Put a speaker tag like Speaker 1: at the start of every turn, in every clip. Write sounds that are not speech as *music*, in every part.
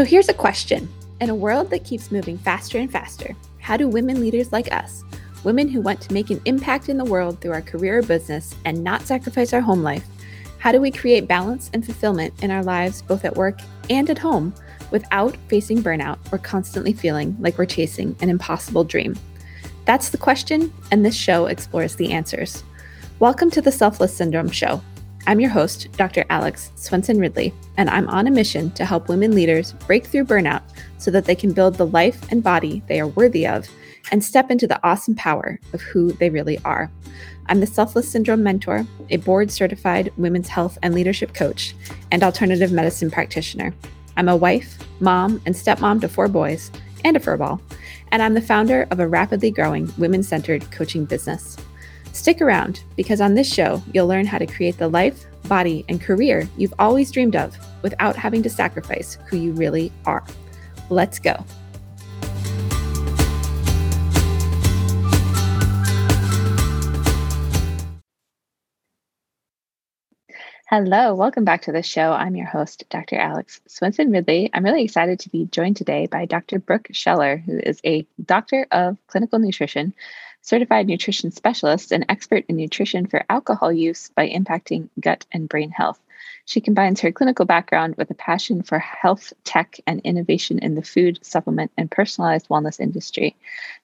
Speaker 1: So here's a question In a world that keeps moving faster and faster, how do women leaders like us, women who want to make an impact in the world through our career or business and not sacrifice our home life, how do we create balance and fulfillment in our lives, both at work and at home, without facing burnout or constantly feeling like we're chasing an impossible dream? That's the question, and this show explores the answers. Welcome to the Selfless Syndrome Show. I'm your host, Dr. Alex Swenson Ridley, and I'm on a mission to help women leaders break through burnout so that they can build the life and body they are worthy of and step into the awesome power of who they really are. I'm the Selfless Syndrome Mentor, a board certified women's health and leadership coach, and alternative medicine practitioner. I'm a wife, mom, and stepmom to four boys and a furball, and I'm the founder of a rapidly growing women centered coaching business. Stick around because on this show, you'll learn how to create the life, body, and career you've always dreamed of without having to sacrifice who you really are. Let's go. Hello, welcome back to the show. I'm your host, Dr. Alex Swenson Ridley. I'm really excited to be joined today by Dr. Brooke Scheller, who is a doctor of clinical nutrition, certified nutrition specialist, and expert in nutrition for alcohol use by impacting gut and brain health. She combines her clinical background with a passion for health tech and innovation in the food, supplement, and personalized wellness industry.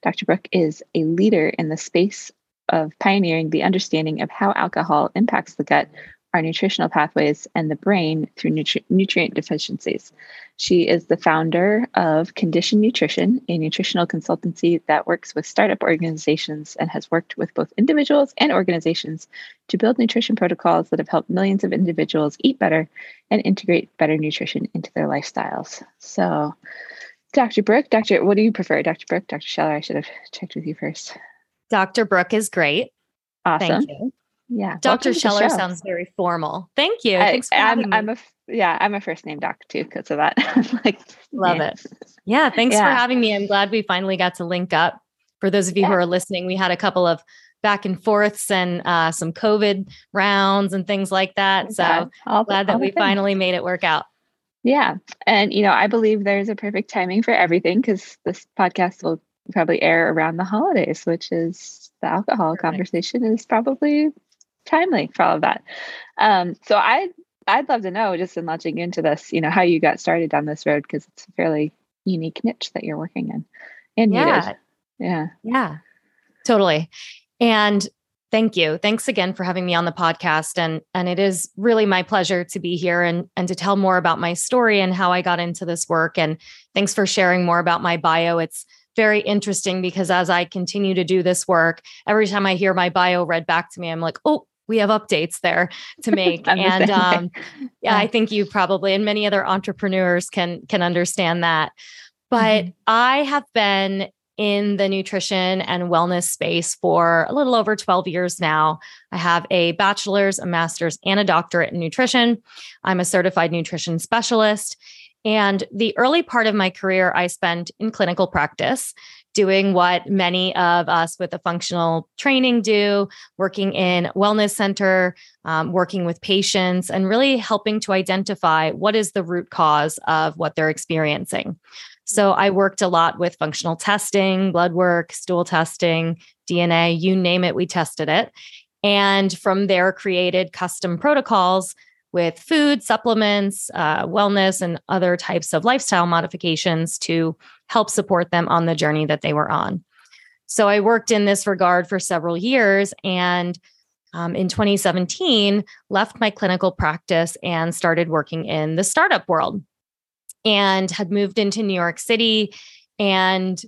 Speaker 1: Dr. Brooke is a leader in the space of pioneering the understanding of how alcohol impacts the gut our nutritional pathways and the brain through nutri- nutrient deficiencies. She is the founder of Condition Nutrition, a nutritional consultancy that works with startup organizations and has worked with both individuals and organizations to build nutrition protocols that have helped millions of individuals eat better and integrate better nutrition into their lifestyles. So, Dr. Brooke, Dr. What do you prefer, Dr. Brooke, Dr. Scheller? I should have checked with you first.
Speaker 2: Dr. Brooke is great.
Speaker 1: Awesome.
Speaker 2: Thank you.
Speaker 1: Yeah.
Speaker 2: Dr. Scheller sounds very formal. Thank you.
Speaker 1: I,
Speaker 2: Thanks for
Speaker 1: I'm,
Speaker 2: having me.
Speaker 1: I'm a yeah, I'm a first name doc too because of that. *laughs* like
Speaker 2: Love
Speaker 1: yeah.
Speaker 2: it. Yeah, thanks
Speaker 1: Yeah.
Speaker 2: for having me. I'm glad we finally got to link up. For those of you who are listening, we had a couple of back and forths and uh, some COVID rounds and things like that. So
Speaker 1: Yeah, all the-
Speaker 2: glad that we finally made it work out.
Speaker 1: Yeah. And, you know, I believe there's a perfect timing for everything because this podcast will probably air around the holidays, which is the alcohol
Speaker 2: Perfect.
Speaker 1: conversation is probably timely for all of that. Um, so I, I'd love to know, just in launching into this, you know, how you got started down this road because it's a fairly unique niche that you're working in and
Speaker 2: Yeah,
Speaker 1: needed. Yeah.
Speaker 2: Yeah, totally. And thank you. Thanks again for having me on the podcast. And and it is really my pleasure to be here and and to tell more about my story and how I got into this work. And thanks for sharing more about my bio. It's very interesting because as I continue to do this work, every time I hear my bio read back to me, I'm like, oh, we have updates there to *laughs* make. And um, yeah, I think you probably and many other entrepreneurs can can understand that. But
Speaker 1: Mhm.
Speaker 2: I have been in the nutrition and wellness space for a little over 12 years now. I have a bachelor's, a master's, and a doctorate in nutrition. I'm a certified nutrition specialist. And the early part of my career, I spent in clinical practice, doing what many of us with a functional training do, working in wellness center, um, working with patients, and really helping to identify what is the root cause of what they're experiencing. So I worked a lot with functional testing, blood work, stool testing, DNA, you name it, we tested it. And from there, created custom protocols with food, supplements, uh, wellness, and other types of lifestyle modifications to help support them on the journey that they were on. So I worked in this regard for several years and um, in 2017 left my clinical practice and started working in the startup world and had moved into New York City and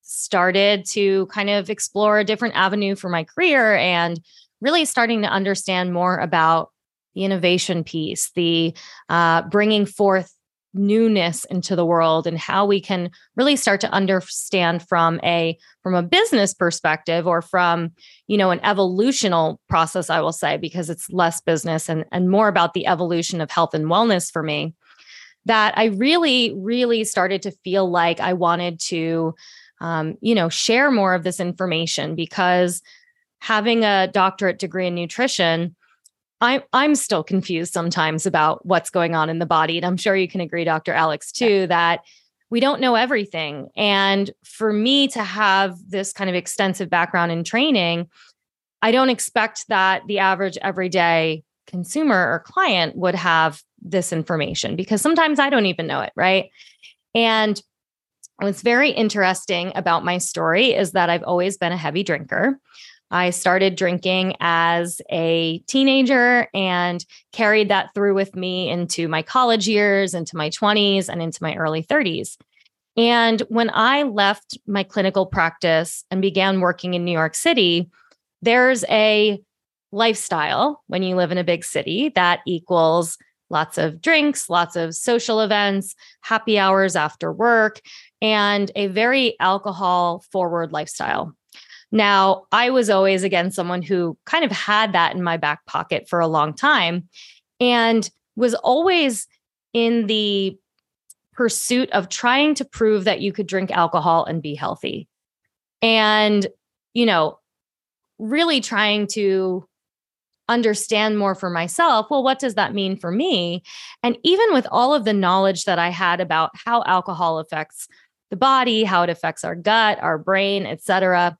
Speaker 2: started to kind of explore a different avenue for my career and really starting to understand more about the innovation piece, the uh, bringing forth newness into the world and how we can really start to understand from a from a business perspective or from you know an evolutional process i will say because it's less business and and more about the evolution of health and wellness for me that i really really started to feel like i wanted to um, you know share more of this information because having a doctorate degree in nutrition I'm I'm still confused sometimes about what's going on in the body. And I'm sure you can agree, Dr. Alex, too, yeah. that we don't know everything. And for me to have this kind of extensive background in training, I don't expect that the average everyday consumer or client would have this information because sometimes I don't even know it, right? And what's very interesting about my story is that I've always been a heavy drinker. I started drinking as a teenager and carried that through with me into my college years, into my 20s, and into my early 30s. And when I left my clinical practice and began working in New York City, there's a lifestyle when you live in a big city that equals lots of drinks, lots of social events, happy hours after work, and a very alcohol forward lifestyle. Now, I was always, again, someone who kind of had that in my back pocket for a long time and was always in the pursuit of trying to prove that you could drink alcohol and be healthy. And, you know, really trying to understand more for myself well what does that mean for me and even with all of the knowledge that i had about how alcohol affects the body how it affects our gut our brain etc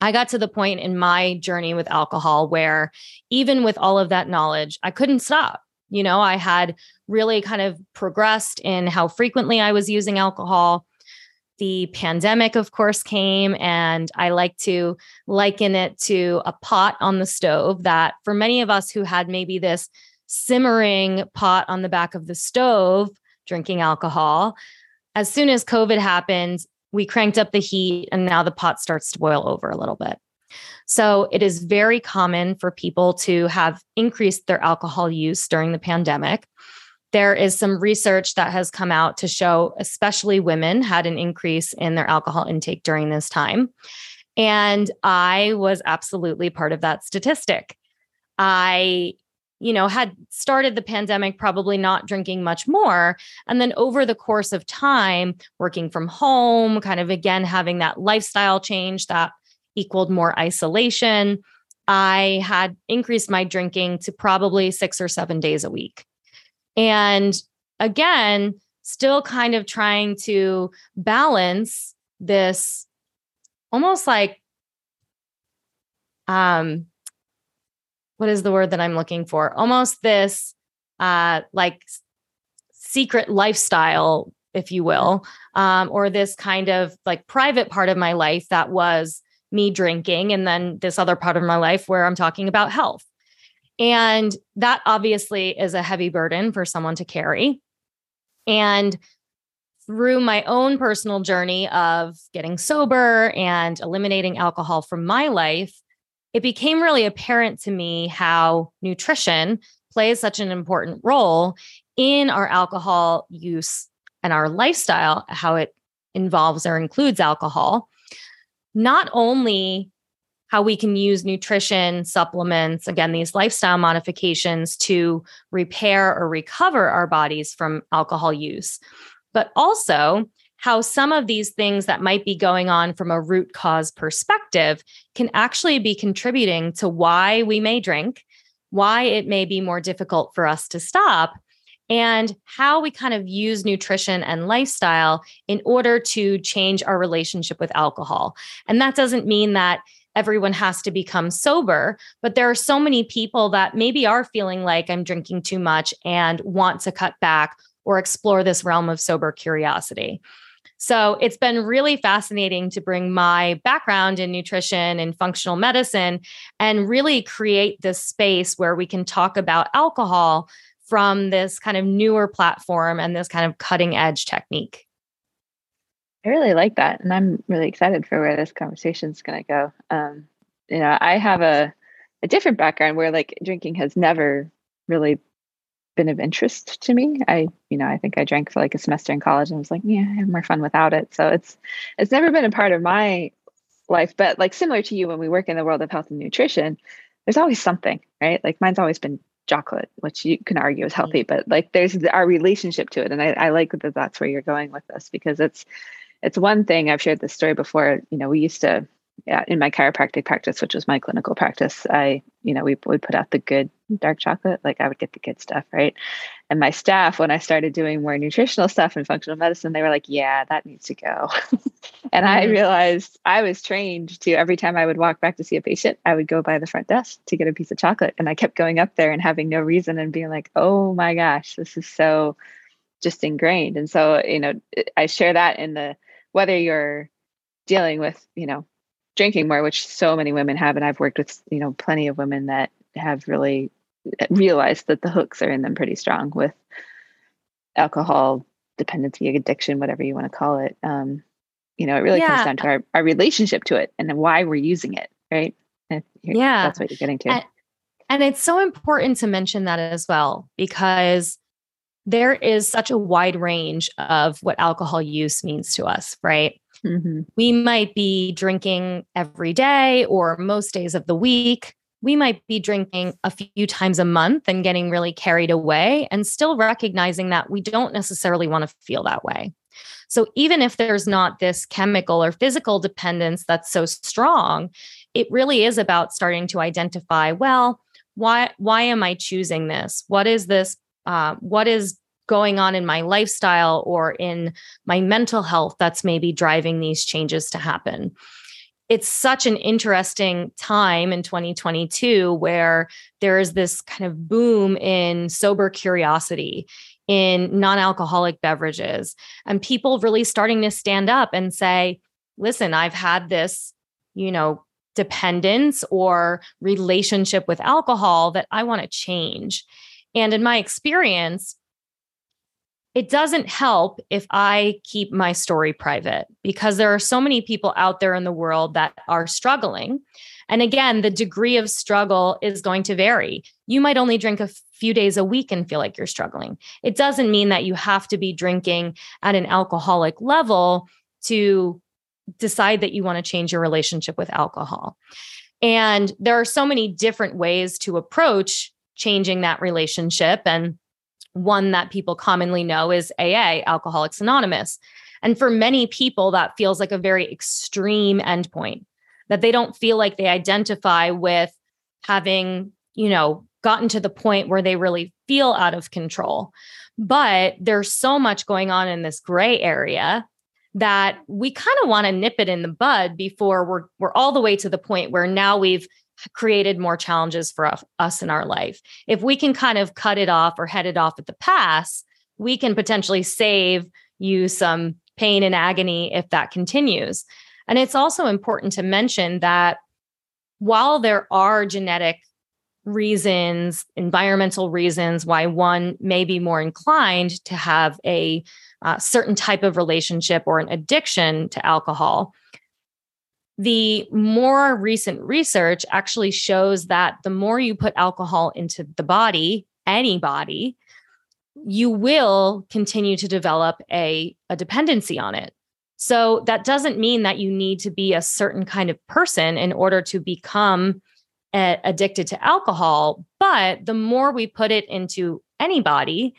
Speaker 2: i got to the point in my journey with alcohol where even with all of that knowledge i couldn't stop. You know i had really kind of progressed in how frequently i was using alcohol. The pandemic, of course, came, and I like to liken it to a pot on the stove that for many of us who had maybe this simmering pot on the back of the stove drinking alcohol, as soon as COVID happened, we cranked up the heat and now the pot starts to boil over a little bit. So it is very common for people to have increased their alcohol use during the pandemic there is some research that has come out to show, especially women had an increase in their alcohol intake during this time. And I was absolutely part of that statistic. I, you know, had started the pandemic probably not drinking much more. And then over the course of time, working from home, kind of again having that lifestyle change that equaled more isolation, I had increased my drinking to probably six or seven days a week. And again, still kind of trying to balance this almost like um what is the word that I'm looking for? Almost this uh like secret lifestyle if you will, um, or this kind of like private part of my life that was me drinking, and then this other part of my life where I'm talking about health. And that obviously is a heavy burden for someone to carry. And through my own personal journey of getting sober and eliminating alcohol from my life, it became really apparent to me how nutrition plays such an important role in our alcohol use and our lifestyle, how it involves or includes alcohol. Not only how we can use nutrition, supplements, again, these lifestyle modifications to repair or recover our bodies from alcohol use, but also how some of these things that might be going on from a root cause perspective can actually be contributing to why we may drink, why it may be more difficult for us to stop, and how we kind of use nutrition and lifestyle in order to change our relationship with alcohol. And that doesn't mean that everyone has to become sober. But there are so many people that maybe are feeling like I'm drinking too much and want to cut back or explore this realm of sober curiosity. So it's been really fascinating to bring my background in nutrition and functional medicine and really create this space where we can talk about alcohol from this kind of newer platform and this kind of cutting edge technique.
Speaker 1: I really like that. And I'm really excited for where this conversation is going to go. Um, you know, I have a, a different background where like drinking has never really been of interest to me. I, you know, I think I drank for like a semester in college and was like, yeah, I have more fun without it. So it's, it's never been a part of my life, but like similar to you, when we work in the world of health and nutrition, there's always something, right? Like mine's always been chocolate, which you can argue is healthy, but like there's our relationship to it. And I, I like that that's where you're going with this because it's, it's one thing I've shared this story before. You know, we used to
Speaker 3: in my chiropractic practice, which was my clinical practice, I, you know, we would put out the good dark chocolate. Like I would get the good stuff, right? And my staff, when I started doing more nutritional stuff and functional medicine, they were like, yeah, that needs to go. *laughs* and mm-hmm. I realized I was trained to every time I would walk back to see a patient, I would go by the front desk to get a piece of chocolate. And I kept going up there and having no reason and being like, oh my gosh, this is so just ingrained. And so, you know, I share that in the whether you're dealing with, you know, drinking more, which so many women have. And I've worked with, you know, plenty of women that have really realized that the hooks are in them pretty strong with alcohol dependency, addiction, whatever you want to call it. Um, you know, it really yeah. comes down to our, our relationship to it and why we're using it, right?
Speaker 2: yeah.
Speaker 3: That's what you're getting to.
Speaker 2: And, and it's so important to mention that as well, because there is such a wide range of what alcohol use means to us, right? Mm-hmm. We might be drinking every day or most days of the week. We might be drinking a few times a month and getting really carried away and still recognizing that we don't necessarily want to feel that way. So, even if there's not this chemical or physical dependence that's so strong, it really is about starting to identify well, why, why am I choosing this? What is this? Uh, what is going on in my lifestyle or in my mental health that's maybe driving these changes to happen. It's such an interesting time in 2022 where there is this kind of boom in sober curiosity in non alcoholic beverages, and people really starting to stand up and say, listen, I've had this, you know, dependence or relationship with alcohol that I want to change. And in my experience, it doesn't help if I keep my story private because there are so many people out there in the world that are struggling. And again, the degree of struggle is going to vary. You might only drink a few days a week and feel like you're struggling. It doesn't mean that you have to be drinking at an alcoholic level to decide that you want to change your relationship with alcohol. And there are so many different ways to approach changing that relationship. And one that people commonly know is AA, Alcoholics Anonymous. And for many people, that feels like a very extreme endpoint that they don't feel like they identify with having, you know, gotten to the point where they really feel out of control. But there's so much going on in this gray area that we kind of want to nip it in the bud before we're we're all the way to the point where now we've created more challenges for us in our life. If we can kind of cut it off or head it off at the pass, we can potentially save you some pain and agony if that continues. And it's also important to mention that while there are genetic reasons, environmental reasons why one may be more inclined to have a uh, certain type of relationship or an addiction to alcohol, the more recent research actually shows that the more you put alcohol into the body, any body, you will continue to develop a, a dependency on it. So that doesn't mean that you need to be a certain kind of person in order to become a, addicted to alcohol. But the more we put it into anybody,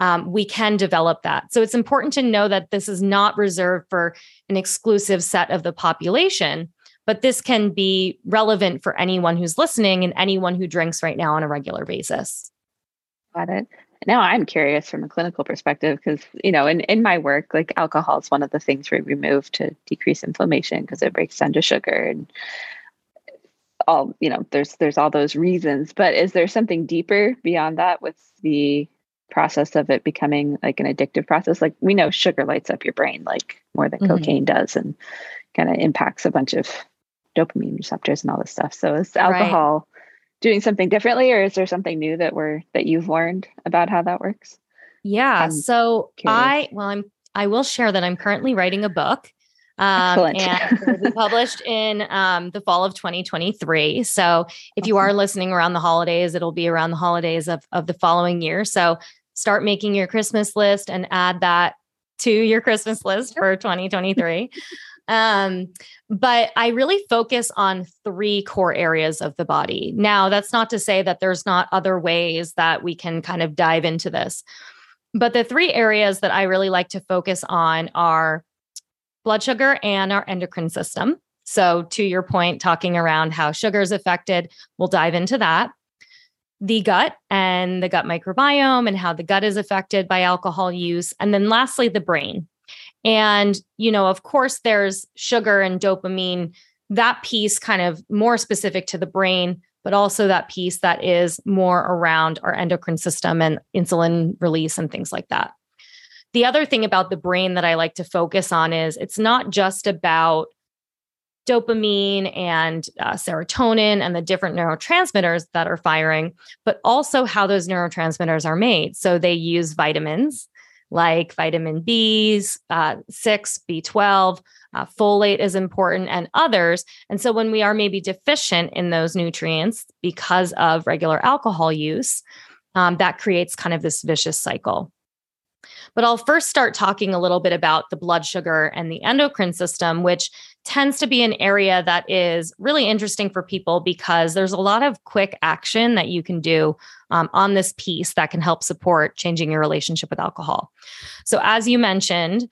Speaker 2: um, we can develop that. So it's important to know that this is not reserved for an exclusive set of the population, but this can be relevant for anyone who's listening and anyone who drinks right now on a regular basis.
Speaker 3: Got it. Now I'm curious from a clinical perspective because, you know, in, in my work, like alcohol is one of the things we remove to decrease inflammation because it breaks down to sugar and all, you know, there's there's all those reasons. But is there something deeper beyond that with the process of it becoming like an addictive process like we know sugar lights up your brain like more than mm-hmm. cocaine does and kind of impacts a bunch of dopamine receptors and all this stuff so is alcohol right. doing something differently or is there something new that we're that you've learned about how that works
Speaker 2: yeah I'm so curious. i well i'm i will share that i'm currently writing a book um, and will be published in um, the fall of 2023. So if awesome. you are listening around the holidays, it'll be around the holidays of, of the following year. So start making your Christmas list and add that to your Christmas list for *laughs* 2023. um, but I really focus on three core areas of the body. Now, that's not to say that there's not other ways that we can kind of dive into this. But the three areas that I really like to focus on are blood sugar and our endocrine system. So, to your point, talking around how sugar is affected, we'll dive into that. The gut and the gut microbiome and how the gut is affected by alcohol use. And then lastly, the brain. And, you know, of course, there's sugar and dopamine, that piece kind of more specific to the brain, but also that piece that is more around our endocrine system and insulin release and things like that. The other thing about the brain that I like to focus on is it's not just about dopamine and uh, serotonin and the different neurotransmitters that are firing, but also how those neurotransmitters are made. So they use vitamins like vitamin B's, uh, 6, B12, uh, folate is important, and others. And so when we are maybe deficient in those nutrients because of regular alcohol use, um, that creates kind of this vicious cycle. But I'll first start talking a little bit about the blood sugar and the endocrine system, which tends to be an area that is really interesting for people because there's a lot of quick action that you can do um, on this piece that can help support changing your relationship with alcohol. So, as you mentioned,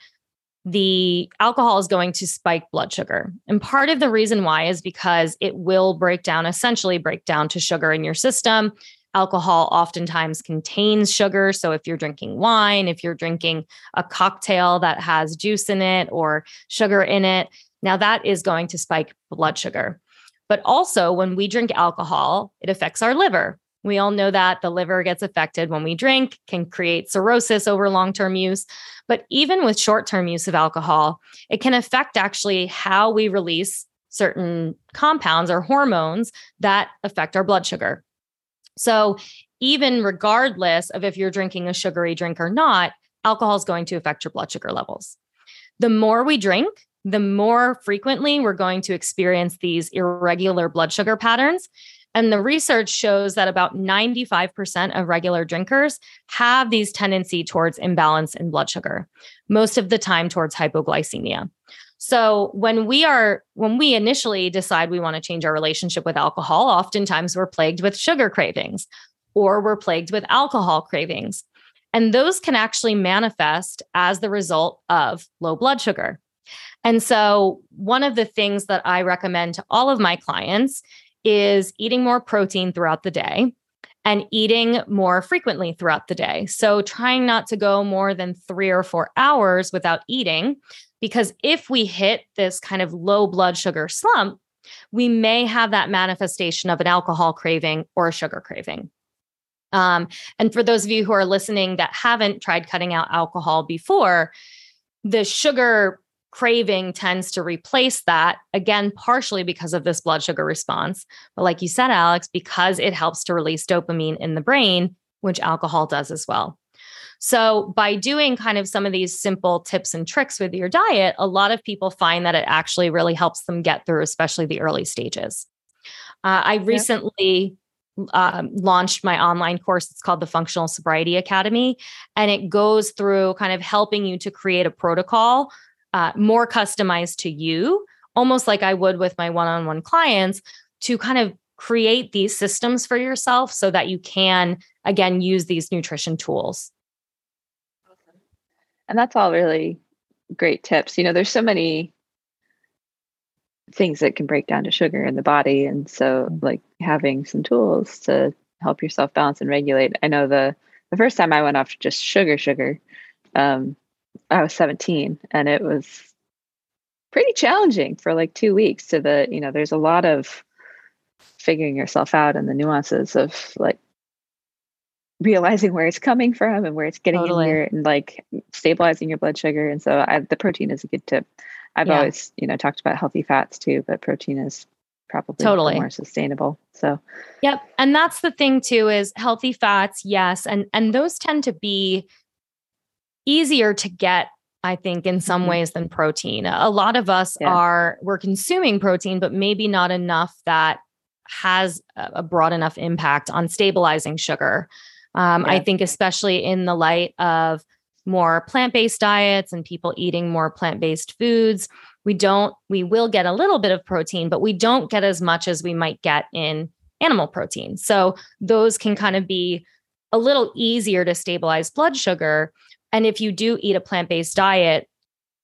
Speaker 2: the alcohol is going to spike blood sugar. And part of the reason why is because it will break down, essentially, break down to sugar in your system. Alcohol oftentimes contains sugar. So if you're drinking wine, if you're drinking a cocktail that has juice in it or sugar in it, now that is going to spike blood sugar. But also, when we drink alcohol, it affects our liver. We all know that the liver gets affected when we drink, can create cirrhosis over long term use. But even with short term use of alcohol, it can affect actually how we release certain compounds or hormones that affect our blood sugar. So, even regardless of if you're drinking a sugary drink or not, alcohol is going to affect your blood sugar levels. The more we drink, the more frequently we're going to experience these irregular blood sugar patterns. And the research shows that about 95% of regular drinkers have these tendency towards imbalance in blood sugar, most of the time towards hypoglycemia. So when we are when we initially decide we want to change our relationship with alcohol, oftentimes we're plagued with sugar cravings or we're plagued with alcohol cravings. And those can actually manifest as the result of low blood sugar. And so one of the things that I recommend to all of my clients is eating more protein throughout the day and eating more frequently throughout the day. So, trying not to go more than three or four hours without eating, because if we hit this kind of low blood sugar slump, we may have that manifestation of an alcohol craving or a sugar craving. Um, and for those of you who are listening that haven't tried cutting out alcohol before, the sugar craving tends to replace that again partially because of this blood sugar response but like you said alex because it helps to release dopamine in the brain which alcohol does as well so by doing kind of some of these simple tips and tricks with your diet a lot of people find that it actually really helps them get through especially the early stages uh, i recently um, launched my online course. It's called the Functional Sobriety Academy. And it goes through kind of helping you to create a protocol uh, more customized to you, almost like I would with my one on one clients, to kind of create these systems for yourself so that you can, again, use these nutrition tools.
Speaker 3: And that's all really great tips. You know, there's so many things that can break down to sugar in the body. And so, mm. like, having some tools to help yourself balance and regulate. I know the the first time I went off just sugar, sugar, um, I was 17 and it was pretty challenging for like two weeks to the, you know, there's a lot of figuring yourself out and the nuances of like realizing where it's coming from and where it's getting totally. in here and like stabilizing your blood sugar. And so I, the protein is a good tip. I've yeah. always, you know, talked about healthy fats too, but protein is probably totally more sustainable. So,
Speaker 2: yep. And that's the thing too is healthy fats. Yes. And, and those tend to be easier to get I think in some mm-hmm. ways than protein. A lot of us yeah. are we're consuming protein but maybe not enough that has a broad enough impact on stabilizing sugar. Um, yeah. I think especially in the light of more plant-based diets and people eating more plant-based foods, we don't we will get a little bit of protein but we don't get as much as we might get in animal protein. So those can kind of be a little easier to stabilize blood sugar and if you do eat a plant based diet,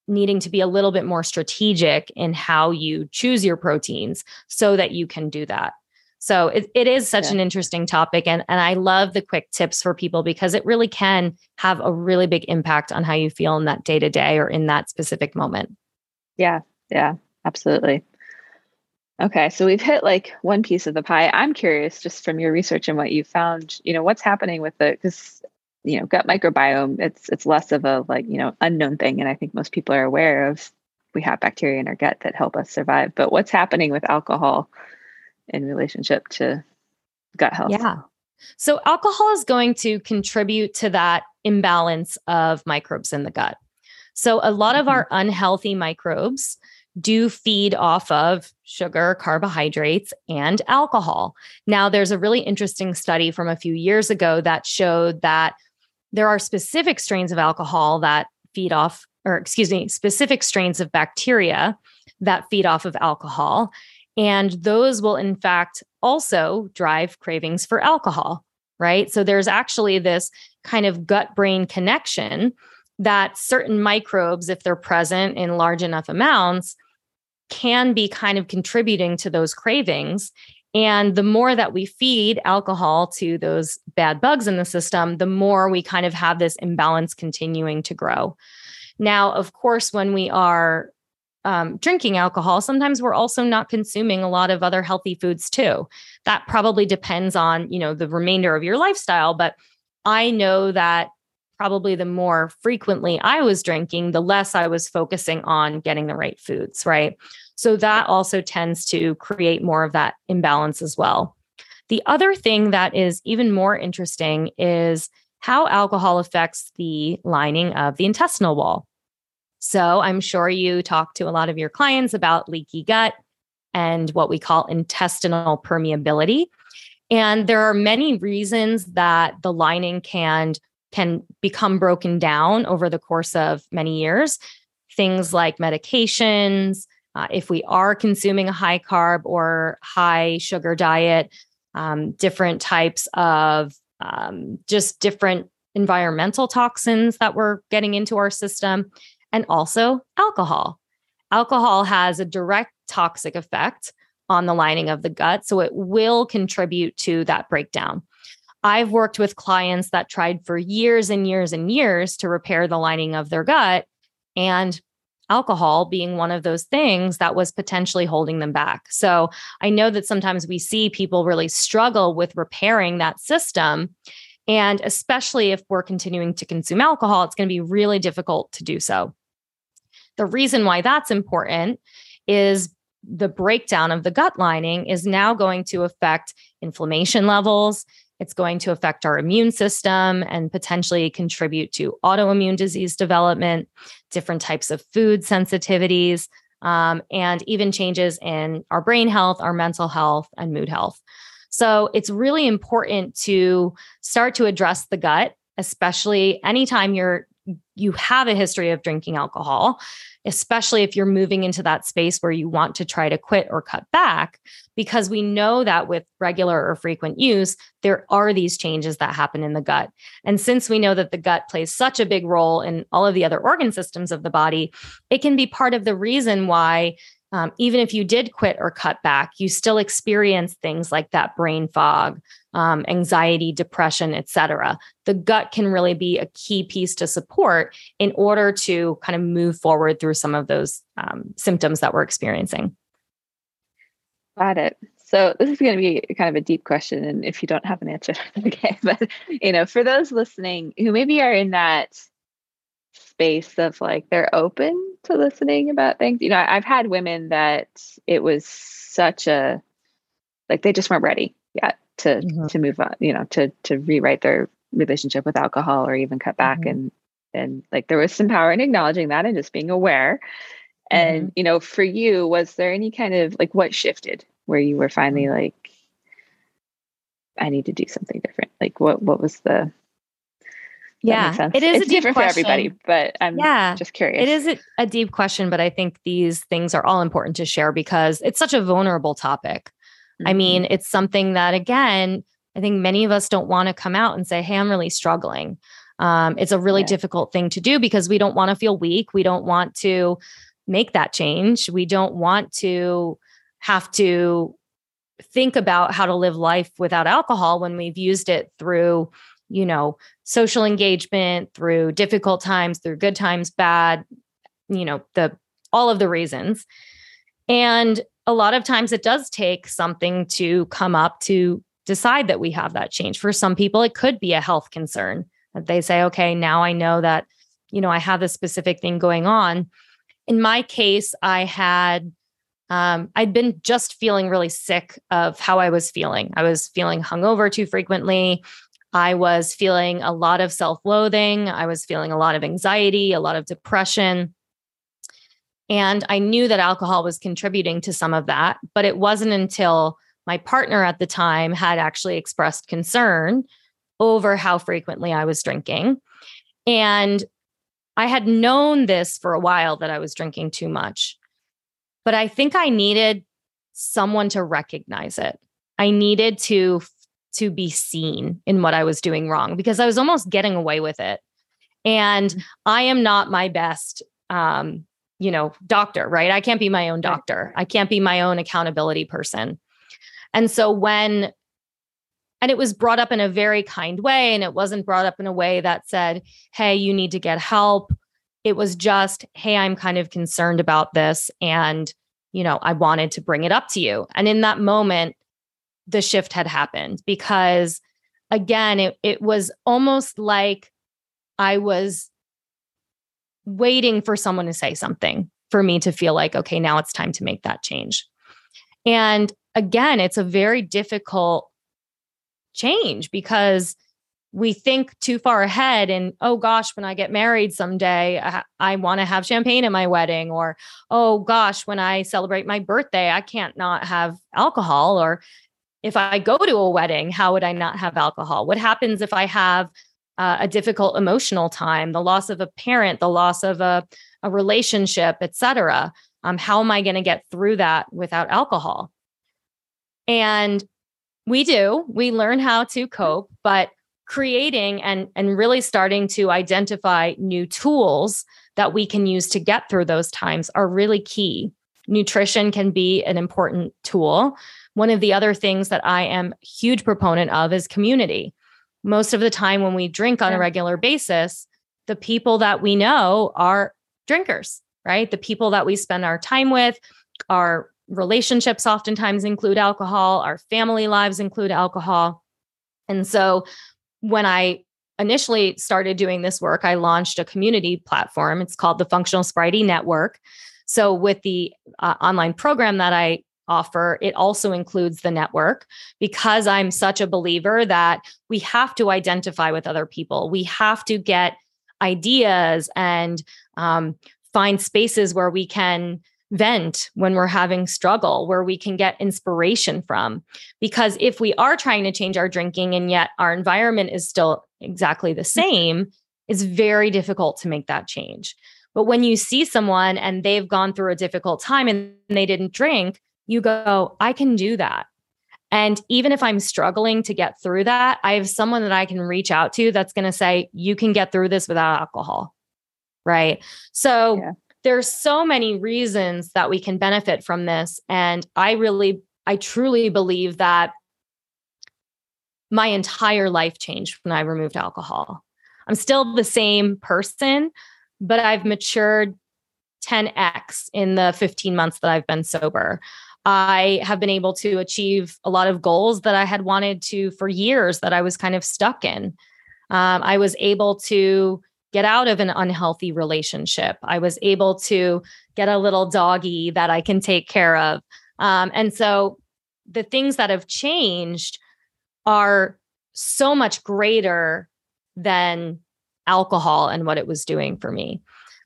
Speaker 2: needing to be a little bit more strategic in how you choose your proteins so that you can do that. So it, it is such yeah. an interesting topic. And, and I love the quick tips for people because it really can have a really big impact on how you feel in that day to day or in that specific moment.
Speaker 3: Yeah. Yeah. Absolutely. Okay, so we've hit like one piece of the pie. I'm curious, just from your research and what you found, you know, what's happening with the because you know gut microbiome. It's it's less of a like you know unknown thing, and I think most people are aware of we have bacteria in our gut that help us survive. But what's happening with alcohol in relationship to gut health?
Speaker 2: Yeah. So alcohol is going to contribute to that imbalance of microbes in the gut. So a lot mm-hmm. of our unhealthy microbes do feed off of sugar, carbohydrates, and alcohol. Now, there's a really interesting study from a few years ago that showed that there are specific strains of alcohol that feed off, or excuse me, specific strains of bacteria that feed off of alcohol. And those will, in fact, also drive cravings for alcohol, right? So there's actually this kind of gut brain connection that certain microbes, if they're present in large enough amounts, can be kind of contributing to those cravings. And the more that we feed alcohol to those bad bugs in the system, the more we kind of have this imbalance continuing to grow. Now, of course, when we are um, drinking alcohol, sometimes we're also not consuming a lot of other healthy foods too. That probably depends on, you know, the remainder of your lifestyle. But I know that probably the more frequently I was drinking, the less I was focusing on getting the right foods, right? So that also tends to create more of that imbalance as well. The other thing that is even more interesting is how alcohol affects the lining of the intestinal wall. So I'm sure you talk to a lot of your clients about leaky gut and what we call intestinal permeability. And there are many reasons that the lining can can become broken down over the course of many years. Things like medications, uh, if we are consuming a high carb or high sugar diet, um, different types of um, just different environmental toxins that we're getting into our system, and also alcohol. Alcohol has a direct toxic effect on the lining of the gut, so it will contribute to that breakdown. I've worked with clients that tried for years and years and years to repair the lining of their gut. And alcohol being one of those things that was potentially holding them back. So I know that sometimes we see people really struggle with repairing that system. And especially if we're continuing to consume alcohol, it's going to be really difficult to do so. The reason why that's important is the breakdown of the gut lining is now going to affect inflammation levels. It's going to affect our immune system and potentially contribute to autoimmune disease development, different types of food sensitivities, um, and even changes in our brain health, our mental health, and mood health. So it's really important to start to address the gut, especially anytime you're you have a history of drinking alcohol especially if you're moving into that space where you want to try to quit or cut back, because we know that with regular or frequent use, there are these changes that happen in the gut. And since we know that the gut plays such a big role in all of the other organ systems of the body, it can be part of the reason why um, even if you did quit or cut back, you still experience things like that brain fog, um, anxiety, depression, etc. The gut can really be a key piece to support in order to kind of move forward through some of those um, symptoms that we're experiencing.
Speaker 3: Got it. So this is going to be kind of a deep question, and if you don't have an answer, *laughs* okay. But you know, for those listening who maybe are in that space of like they're open to listening about things. You know, I've had women that it was such a like they just weren't ready yet to mm-hmm. to move on, you know, to to rewrite their relationship with alcohol or even cut back mm-hmm. and and like there was some power in acknowledging that and just being aware. And mm-hmm. you know, for you, was there any kind of like what shifted where you were finally mm-hmm. like I need to do something different? Like what what was the
Speaker 2: yeah, it is
Speaker 3: it's different question. for everybody, but I'm yeah, just curious.
Speaker 2: It is a, a, deep question, but I think these things are all important to share because it's such a vulnerable topic. Mm-hmm. I mean, it's something that again, I think many of us don't want to come out and say, "Hey, I'm really struggling." Um, it's a really yeah. difficult thing to do because we don't want to feel weak. We don't want to make that change. We don't want to have to think about how to live life without alcohol when we've used it through you know social engagement through difficult times through good times bad you know the all of the reasons and a lot of times it does take something to come up to decide that we have that change for some people it could be a health concern that they say okay now i know that you know i have this specific thing going on in my case i had um, I'd been just feeling really sick of how I was feeling. I was feeling hungover too frequently. I was feeling a lot of self loathing. I was feeling a lot of anxiety, a lot of depression. And I knew that alcohol was contributing to some of that. But it wasn't until my partner at the time had actually expressed concern over how frequently I was drinking. And I had known this for a while that I was drinking too much. But I think I needed someone to recognize it. I needed to to be seen in what I was doing wrong because I was almost getting away with it. And mm. I am not my best um, you know, doctor, right? I can't be my own doctor. I can't be my own accountability person. And so when and it was brought up in a very kind way and it wasn't brought up in a way that said, "Hey, you need to get help." It was just, hey, I'm kind of concerned about this. And, you know, I wanted to bring it up to you. And in that moment, the shift had happened because, again, it, it was almost like I was waiting for someone to say something for me to feel like, okay, now it's time to make that change. And again, it's a very difficult change because we think too far ahead and oh gosh when i get married someday i, I want to have champagne at my wedding or oh gosh when i celebrate my birthday i can't not have alcohol or if i go to a wedding how would i not have alcohol what happens if i have uh, a difficult emotional time the loss of a parent the loss of a, a relationship etc um, how am i going to get through that without alcohol and we do we learn how to cope but creating and and really starting to identify new tools that we can use to get through those times are really key. Nutrition can be an important tool. One of the other things that I am huge proponent of is community. Most of the time when we drink on yeah. a regular basis, the people that we know are drinkers, right? The people that we spend our time with, our relationships oftentimes include alcohol, our family lives include alcohol. And so when I initially started doing this work, I launched a community platform. It's called the Functional Sobriety Network. So, with the uh, online program that I offer, it also includes the network because I'm such a believer that we have to identify with other people. We have to get ideas and um, find spaces where we can vent when we're having struggle where we can get inspiration from because if we are trying to change our drinking and yet our environment is still exactly the mm-hmm. same it's very difficult to make that change but when you see someone and they've gone through a difficult time and they didn't drink you go i can do that and even if I'm struggling to get through that, I have someone that I can reach out to that's going to say, you can get through this without alcohol. Right. So yeah there's so many reasons that we can benefit from this and i really i truly believe that my entire life changed when i removed alcohol i'm still the same person but i've matured 10x in the 15 months that i've been sober i have been able to achieve a lot of goals that i had wanted to for years that i was kind of stuck in um, i was able to get out of an unhealthy relationship. I was able to get a little doggy that I can take care of. Um, and so the things that have changed are so much greater than alcohol and what it was doing for me.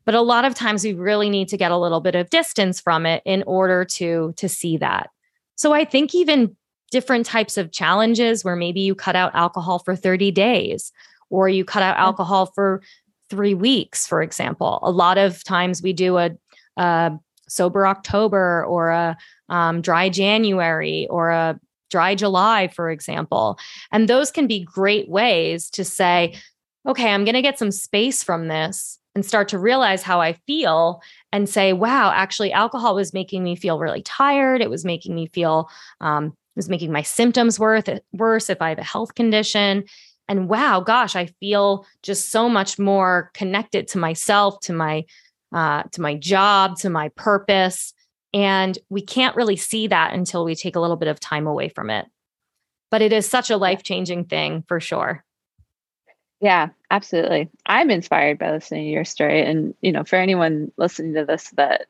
Speaker 2: But a lot of times we really need to get a little bit of distance from it in order to to see that. So I think even different types of challenges where maybe you cut out alcohol for 30 days or you cut out alcohol for three weeks, for example. A lot of times we do a, a sober October or a um, dry January or a dry July, for example. And those can be great ways to say, okay, I'm going to get some space from this and start to realize how I feel and say, wow, actually, alcohol was making me feel really tired. It was making me feel, um, it was making my symptoms worth, worse if I have a health condition. And wow, gosh, I feel just so much more connected to myself, to my, uh, to my job, to my purpose. And we can't really see that until we take a little bit of time away from it. But it is such a life changing thing for sure.
Speaker 3: Yeah, absolutely. I'm inspired by listening to your story. And, you know, for anyone listening to this that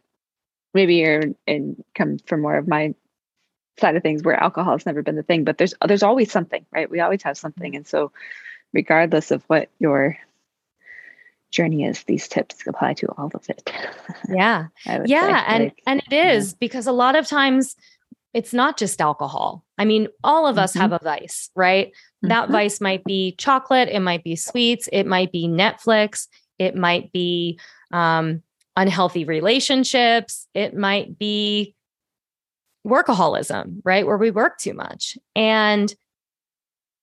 Speaker 3: maybe you're in come from more of my side of things where alcohol has never been the thing, but there's there's always something, right? We always have something. Mm-hmm. And so regardless of what your journey is, these tips apply to all of it. *laughs*
Speaker 2: Yeah. yeah. And like, and it is yeah. because a lot of times it's not just alcohol. I mean, all of us mm-hmm. have a vice, right? Mm-hmm. That vice might be chocolate, it might be sweets, it might be Netflix, it might be um, unhealthy relationships, it might be workaholism, right? Where we work too much. And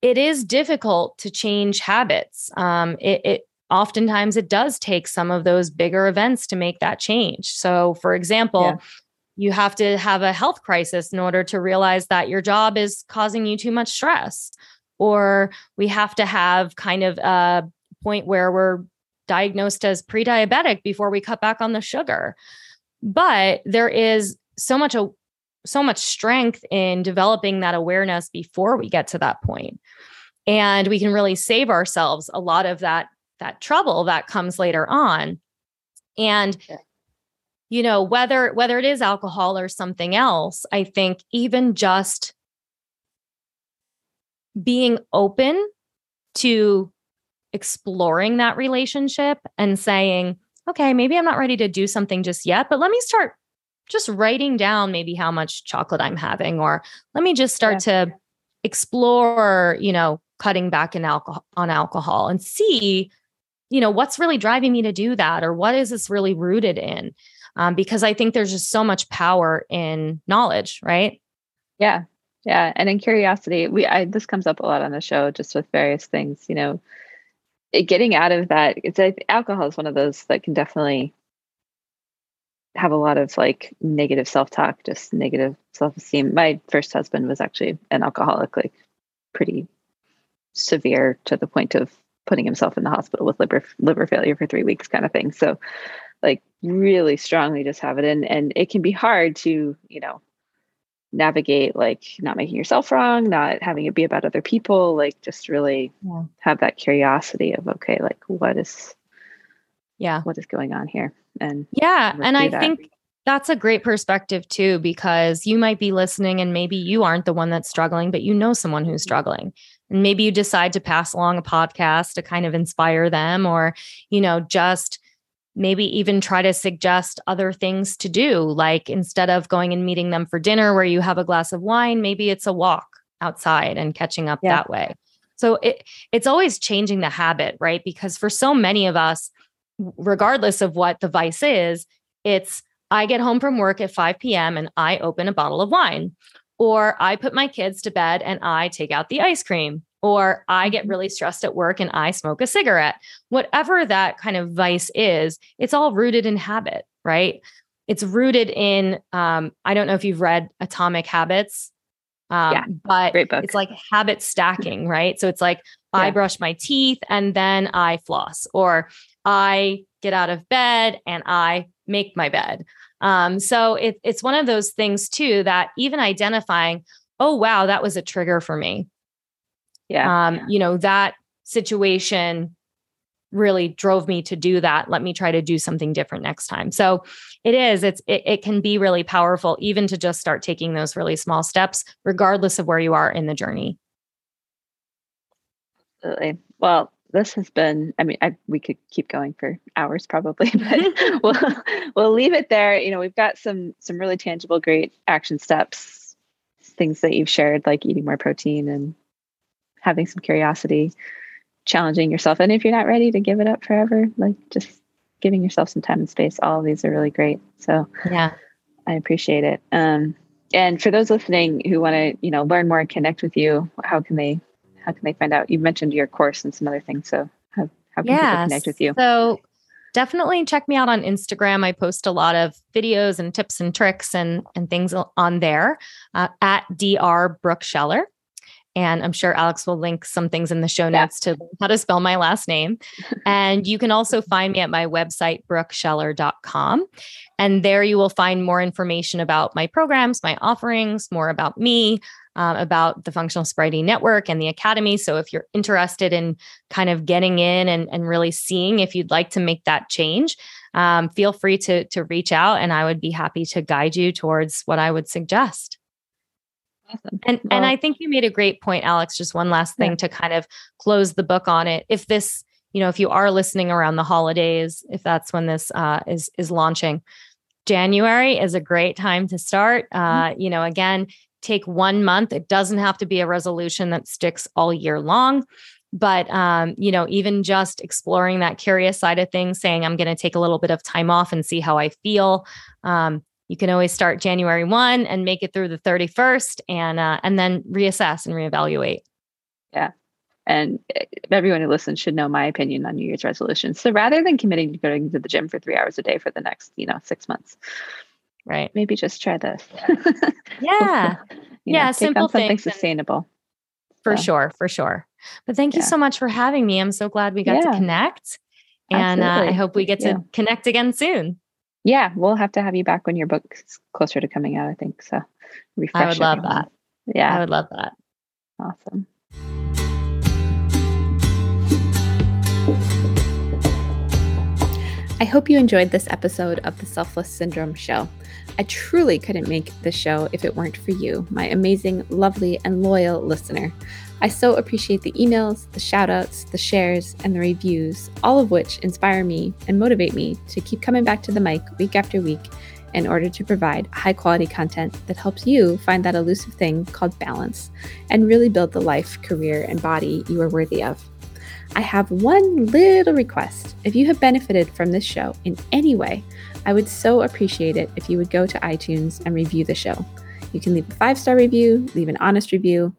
Speaker 2: it is difficult to change habits. Um, it, it oftentimes it does take some of those bigger events to make that change. So, for example, yeah you have to have a health crisis in order to realize that your job is causing you too much stress. Or we have to have kind of a point where we're diagnosed as pre-diabetic before we cut back on the sugar. But there is so much a so much strength in developing that awareness before we get to that point. And we can really save ourselves a lot of that that trouble that comes later on. And you know whether whether it is alcohol or something else i think even just being open to exploring that relationship and saying okay maybe i'm not ready to do something just yet but let me start just writing down maybe how much chocolate i'm having or let me just start yeah. to explore you know cutting back in alcohol on alcohol and see you know what's really driving me to do that or what is this really rooted in um, because I think there's just so much power in knowledge, right?
Speaker 3: Yeah, yeah, and in curiosity, we I, this comes up a lot on the show, just with various things. You know, getting out of that. It's like alcohol is one of those that can definitely have a lot of like negative self-talk, just negative self-esteem. My first husband was actually an alcoholic, like pretty severe to the point of putting himself in the hospital with liver liver failure for three weeks, kind of thing. So like really strongly just have it in and it can be hard to you know navigate like not making yourself wrong not having it be about other people like just really yeah. have that curiosity of okay like what is
Speaker 2: yeah
Speaker 3: what is going on here and
Speaker 2: yeah and i that. think that's a great perspective too because you might be listening and maybe you aren't the one that's struggling but you know someone who's mm-hmm. struggling and maybe you decide to pass along a podcast to kind of inspire them or you know just maybe even try to suggest other things to do. Like instead of going and meeting them for dinner where you have a glass of wine, maybe it's a walk outside and catching up yeah. that way. So it it's always changing the habit, right? Because for so many of us, regardless of what the vice is, it's I get home from work at 5 p.m. and I open a bottle of wine. Or I put my kids to bed and I take out the ice cream or I get really stressed at work and I smoke a cigarette. Whatever that kind of vice is, it's all rooted in habit, right? It's rooted in, um, I don't know if you've read Atomic Habits, um, yeah, but it's like habit stacking, *laughs* right? So it's like yeah. I brush my teeth and then I floss, or I get out of bed and I make my bed. Um, so it, it's one of those things too that even identifying, oh, wow, that was a trigger for me
Speaker 3: yeah.
Speaker 2: Um, you know, that situation really drove me to do that. Let me try to do something different next time. So it is, it's, it, it can be really powerful even to just start taking those really small steps, regardless of where you are in the journey.
Speaker 3: Absolutely. Well, this has been i mean I, we could keep going for hours probably *laughs* but *laughs* we'll we'll leave it there you know we've got some some really tangible great action steps things that you've shared like eating more protein and having some curiosity, challenging yourself. And if you're not ready to give it up forever, like just giving yourself some time and space, all of these are really great. So
Speaker 2: yeah,
Speaker 3: I appreciate it. Um, and for those listening who want to, you know, learn more and connect with you, how can they, how can they find out? You mentioned your course and some other things. So how, How can people connect with you?
Speaker 2: So definitely check me out on Instagram. I post a lot of videos and tips and tricks and and things on there uh, at dr Brooke Scheller. And I'm sure Alex will link some things in the show notes yeah. to how to spell my last name. *laughs* and you can also find me at my website, brookescheller.com. And there you will find more information about my programs, my offerings, more about me, um, about the Functional Sobriety Network and the Academy. So if you're interested in kind of getting in and, and really seeing if you'd like to make that change, um, feel free to, to reach out and I would be happy to guide you towards what I would suggest. Awesome. And well, and I think you made a great point, Alex. Just one last thing yeah. to kind of close the book on it. If this, you know, if you are listening around the holidays, if that's when this uh, is is launching, January is a great time to start. Uh, mm-hmm. You know, again, take one month. It doesn't have to be a resolution that sticks all year long. But um, you know, even just exploring that curious side of things, saying I'm going to take a little bit of time off and see how I feel. Um, you can always start January one and make it through the 31st, and uh, and then reassess and reevaluate.
Speaker 3: Yeah, and eh, everyone who listens should know my opinion on New Year's resolutions. So rather than committing to going to the gym for three hours a day for the next, you know, six months,
Speaker 2: right?
Speaker 3: Maybe just try this.
Speaker 2: yeah. *laughs* yeah.
Speaker 3: Know,
Speaker 2: simple
Speaker 3: something sustainable.
Speaker 2: For so. sure. For sure. But thank you yeah. so much for having me. I'm so glad we got yeah. to connect. And uh, I hope we get to yeah. connect again soon.
Speaker 3: Yeah, we'll have to have you back when your book's closer to coming out, I think. So
Speaker 2: refresh. I would love that.
Speaker 3: Yeah.
Speaker 2: I would love that.
Speaker 3: Awesome.
Speaker 1: I hope you enjoyed this episode of the Selfless Syndrome Show. I truly couldn't make this show if it weren't for you, my amazing, lovely, and loyal listener. I so appreciate the emails, the shoutouts, the shares, and the reviews, all of which inspire me and motivate me to keep coming back to the mic week after week in order to provide high quality content that helps you find that elusive thing called balance and really build the life, career, and body you are worthy of. I have one little request. If you have benefited from this show in any way, I would so appreciate it if you would go to iTunes and review the show. You can leave a five star review, leave an honest review.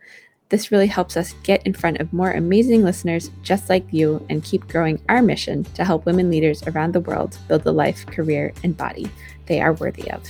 Speaker 1: This really helps us get in front of more amazing listeners just like you and keep growing our mission to help women leaders around the world build the life, career, and body they are worthy of.